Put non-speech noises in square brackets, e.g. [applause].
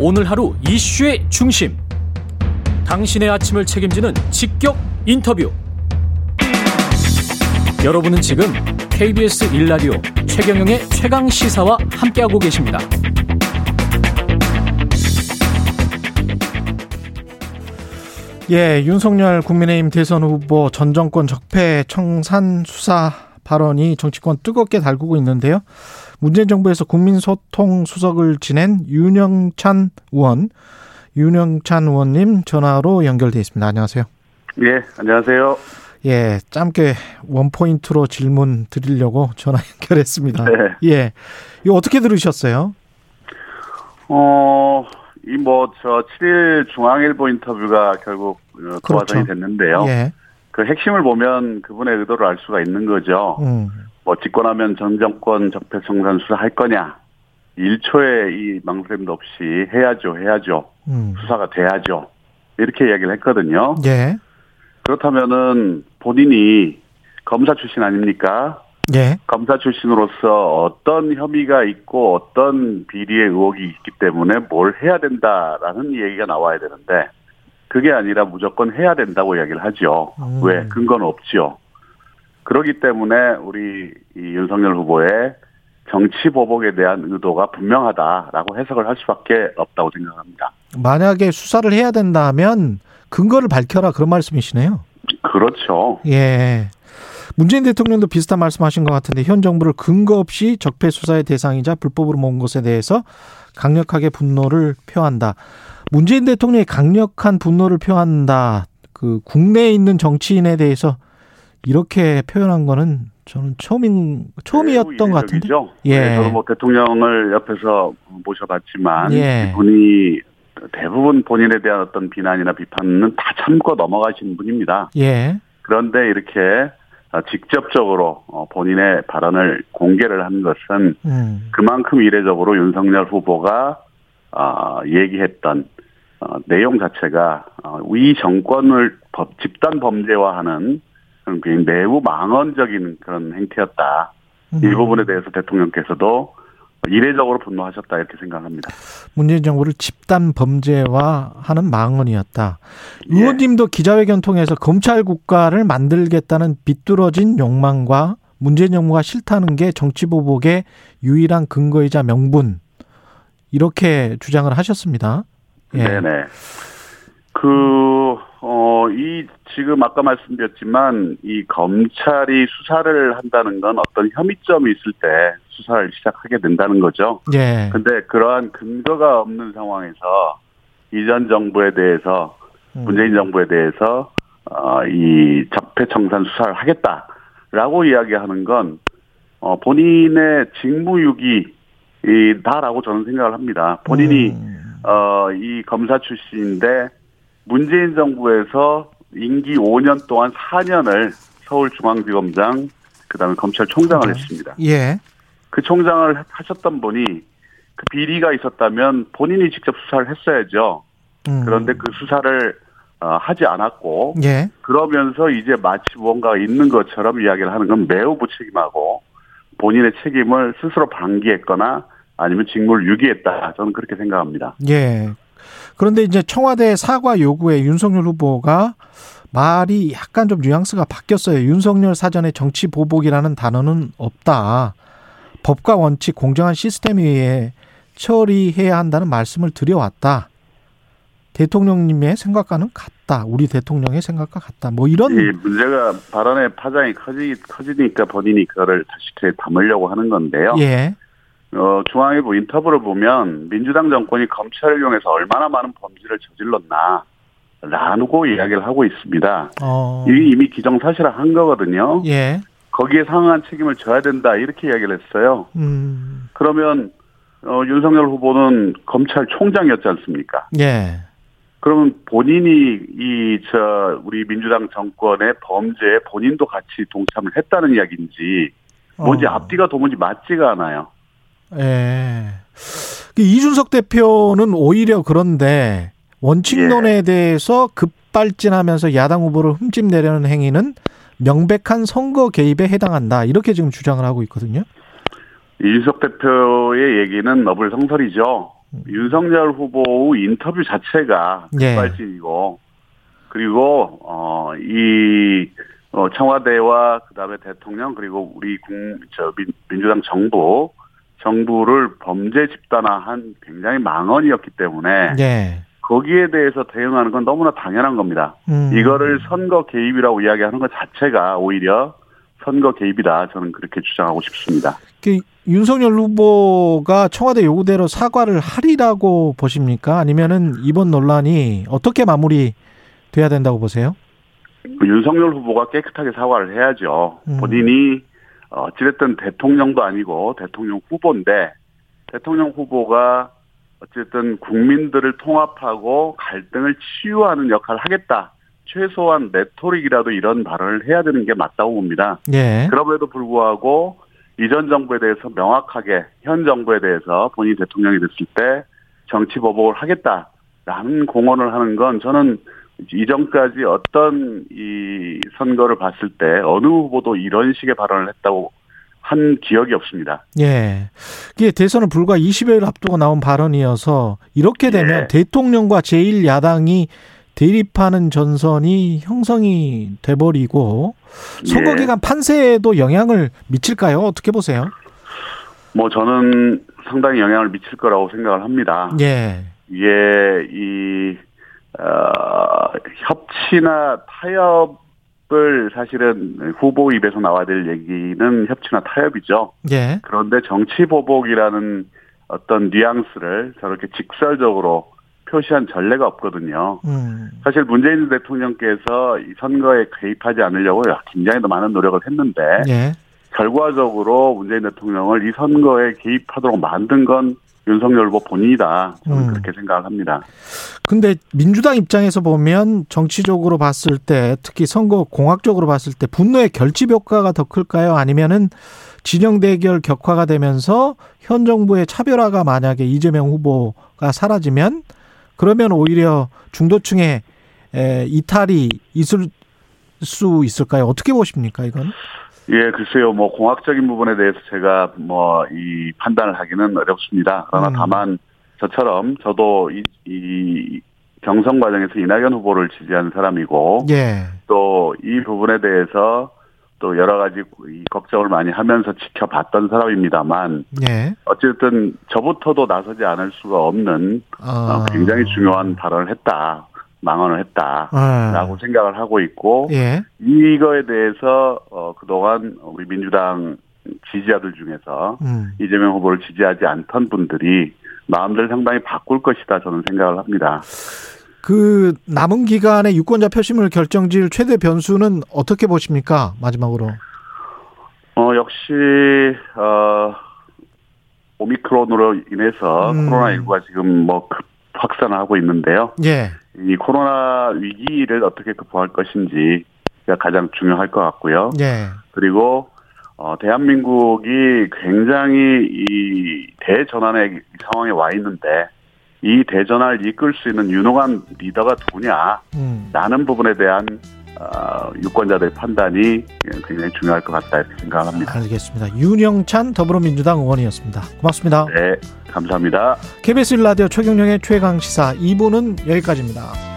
오늘 하루 이슈의 중심. 당신의 아침을 책임지는 직격 인터뷰. 여러분은 지금 KBS 1라디오 최경영의 최강 시사와 함께하고 계십니다. 예, 윤석열 국민의힘 대선 후보 전 정권 적폐 청산 수사 발언이 정치권 뜨겁게 달구고 있는데요. 문재인 정부에서 국민소통 수석을 지낸 윤영찬 의원, 윤영찬 의원님 전화로 연결돼 있습니다. 안녕하세요. 예, 안녕하세요. 예, 짧게 원 포인트로 질문 드리려고 전화 [laughs] 연결했습니다. 네. 예. 이거 어떻게 들으셨어요? 어, 이 뭐, 저, 7일 중앙일보 인터뷰가 결국 어, 도화선이 됐는데요. 예. 그 핵심을 보면 그분의 의도를 알 수가 있는 거죠. 음. 뭐, 집권하면 전 정권 적폐청산 수사할 거냐. 1초의 이 망설임도 없이 해야죠, 해야죠. 음. 수사가 돼야죠. 이렇게 이야기를 했거든요. 예. 그렇다면은 본인이 검사 출신 아닙니까? 예. 검사 출신으로서 어떤 혐의가 있고 어떤 비리의 의혹이 있기 때문에 뭘 해야 된다라는 얘기가 나와야 되는데 그게 아니라 무조건 해야 된다고 이야기를 하죠. 음. 왜? 근거는 없지요. 그렇기 때문에 우리 이 윤석열 후보의 정치 보복에 대한 의도가 분명하다라고 해석을 할 수밖에 없다고 생각합니다. 만약에 수사를 해야 된다면 근거를 밝혀라 그런 말씀이시네요. 그렇죠. 예. 문재인 대통령도 비슷한 말씀하신 것 같은데 현 정부를 근거 없이 적폐 수사의 대상이자 불법으로 모은 것에 대해서 강력하게 분노를 표한다. 문재인 대통령이 강력한 분노를 표한다. 그 국내에 있는 정치인에 대해서 이렇게 표현한 거는 저는 처음인 처음이었던 것 같은데. 이례적이죠. 예. 네, 저도 뭐 대통령을 옆에서 모셔봤지만 예. 이분이 대부분 본인에 대한 어떤 비난이나 비판은 다 참고 넘어가신 분입니다. 예. 그런데 이렇게 어, 직접적으로 어, 본인의 발언을 공개를 한 것은 음. 그만큼 이례적으로 윤석열 후보가 어, 얘기했던 어, 내용 자체가 어, 위 정권을 법- 집단 범죄화하는 그 매우 망언적인 그런 행태였다. 음. 이 부분에 대해서 대통령께서도 이례적으로 분노하셨다 이렇게 생각합니다. 문재인 정부를 집단 범죄화하는 망언이었다. 예. 의원님도 기자회견 통해서 검찰 국가를 만들겠다는 비뚤어진 욕망과 문재인 정부가 싫다는 게 정치 보복의 유일한 근거이자 명분 이렇게 주장을 하셨습니다. 예. 네네. 그, 어, 이, 지금 아까 말씀드렸지만, 이 검찰이 수사를 한다는 건 어떤 혐의점이 있을 때 수사를 시작하게 된다는 거죠. 예. 근데 그러한 근거가 없는 상황에서 이전 정부에 대해서, 음. 문재인 정부에 대해서, 어, 이 적폐청산 수사를 하겠다라고 이야기하는 건, 어, 본인의 직무유기다라고 저는 생각을 합니다. 본인이 음. 어, 이 검사 출신인데 문재인 정부에서 임기 5년 동안 4년을 서울중앙지검장 그다음에 검찰총장을 했습니다. 예. 그 총장을 하셨던 분이 그 비리가 있었다면 본인이 직접 수사를 했어야죠. 음. 그런데 그 수사를 어, 하지 않았고 예. 그러면서 이제 마치 무언가가 있는 것처럼 이야기를 하는 건 매우 무책임하고 본인의 책임을 스스로 방기했거나 아니면 직무를 유기했다. 저는 그렇게 생각합니다. 예. 그런데 이제 청와대 사과 요구에 윤석열 후보가 말이 약간 좀 뉘앙스가 바뀌었어요. 윤석열 사전에 정치 보복이라는 단어는 없다. 법과 원칙, 공정한 시스템에 의해 처리해야 한다는 말씀을 드려왔다. 대통령님의 생각과는 같다. 우리 대통령의 생각과 같다. 뭐 이런 이 문제가 발언의 파장이 커지, 커지니까 본인이 그거를 다시 담으려고 하는 건데요. 예. 어, 중앙일보 인터뷰를 보면 민주당 정권이 검찰을 이용해서 얼마나 많은 범죄를 저질렀나 라고 이야기를 하고 있습니다. 어. 이게 이미 기정사실화한 거거든요. 예. 거기에 상응한 책임을 져야 된다 이렇게 이야기를 했어요. 음. 그러면 어, 윤석열 후보는 검찰총장이었지 않습니까? 예. 그러면 본인이 이 저 우리 민주당 정권의 범죄에 본인도 같이 동참을 했다는 이야기인지 뭔지 어. 앞뒤가 도무지 맞지가 않아요. 예. 그 이준석 대표는 오히려 그런데 원칙론에 대해서 급발진하면서 야당 후보를 흠집내려는 행위는 명백한 선거 개입에 해당한다. 이렇게 지금 주장을 하고 있거든요. 이준석 대표의 얘기는 너블 성설이죠. 윤석열 후보 인터뷰 자체가 예. 발진이고 그리고 어이 어, 청와대와 그다음에 대통령 그리고 우리 국 저 민주당 정부 정부를 범죄 집단화한 굉장히 망언이었기 때문에 예. 거기에 대해서 대응하는 건 너무나 당연한 겁니다. 음. 이거를 선거 개입이라고 이야기하는 것 자체가 오히려 선거 개입이다. 저는 그렇게 주장하고 싶습니다. 그 윤석열 후보가 청와대 요구대로 사과를 하리라고 보십니까? 아니면은 이번 논란이 어떻게 마무리 돼야 된다고 보세요? 그 윤석열 후보가 깨끗하게 사과를 해야죠. 음. 본인이 어찌됐든 대통령도 아니고 대통령 후보인데 대통령 후보가 어쨌든 국민들을 통합하고 갈등을 치유하는 역할을 하겠다. 최소한 레토릭이라도 이런 발언을 해야 되는 게 맞다고 봅니다. 예. 그럼에도 불구하고 이전 정부에 대해서 명확하게 현 정부에 대해서 본인이 대통령이 됐을 때 정치 보복을 하겠다라는 공언을 하는 건 저는 이전까지 어떤 이 선거를 봤을 때 어느 후보도 이런 식의 발언을 했다고 한 기억이 없습니다. 예. 이게 대선을 불과 20여일 앞두고 나온 발언이어서 이렇게 되면 예. 대통령과 제1야당이 대립하는 전선이 형성이 돼버리고 선거 예. 기간 판세에도 영향을 미칠까요? 어떻게 보세요? 뭐 저는 상당히 영향을 미칠 거라고 생각을 합니다. 예. 이게 이 어, 협치나 타협을 사실은 후보 입에서 나와야 될 얘기는 협치나 타협이죠. 예. 그런데 정치 보복이라는 어떤 뉘앙스를 저렇게 직설적으로 표시한 전례가 없거든요. 음. 사실 문재인 대통령께서 이 선거에 개입하지 않으려고 굉장히 많은 노력을 했는데 예. 결과적으로 문재인 대통령을 이 선거에 개입하도록 만든 건 윤석열 후보 본인이다. 저는 음. 그렇게 생각을 합니다. 근데 민주당 입장에서 보면 정치적으로 봤을 때 특히 선거 공학적으로 봤을 때 분노의 결집 효과가 더 클까요? 아니면은 진영 대결 격화가 되면서 현 정부의 차별화가 만약에 이재명 후보가 사라지면 그러면 오히려 중도층의 에, 이탈이 있을 수 있을까요? 어떻게 보십니까, 이건? 예, 글쎄요, 뭐, 공학적인 부분에 대해서 제가 뭐, 이 판단을 하기는 어렵습니다. 그러나 음. 다만, 저처럼 저도 이, 이 경선 과정에서 이낙연 후보를 지지하는 사람이고, 예. 또이 부분에 대해서 또 여러 가지 이 걱정을 많이 하면서 지켜봤던 사람입니다.만, 예. 어쨌든 저부터도 나서지 않을 수가 없는 아. 어, 굉장히 중요한 발언을 했다. 망언을 했다. 아. 라고 생각을 하고 있고, 예. 이거에 대해서 어 그동안 우리 민주당 지지자들 중에서 음. 이재명 후보를 지지하지 않던 분들이 마음들 상당히 바꿀 것이다 저는 생각을 합니다. 그 남은 기간에 유권자 표심을 결정질 최대 변수는 어떻게 보십니까? 마지막으로. 어 역시 어 오미크론으로 인해서 음. 코로나 19가 지금 뭐급 확산하고 있는데요. 예. 이 코로나 위기를 어떻게 극복할 것인지가 가장 중요할 것 같고요. 예. 그리고 어, 대한민국이 굉장히 이 대전환의 상황에 와 있는데 이 대전환을 이끌 수 있는 유능한 리더가 누구냐 음. 라는 부분에 대한 어, 유권자들의 판단이 굉장히 중요할 것 같다 이렇게 생각합니다. 알겠습니다. 윤영찬 더불어민주당 의원이었습니다. 고맙습니다. 네, 감사합니다. KBS 라디오 최경령의 최강 시사 2부는 여기까지입니다.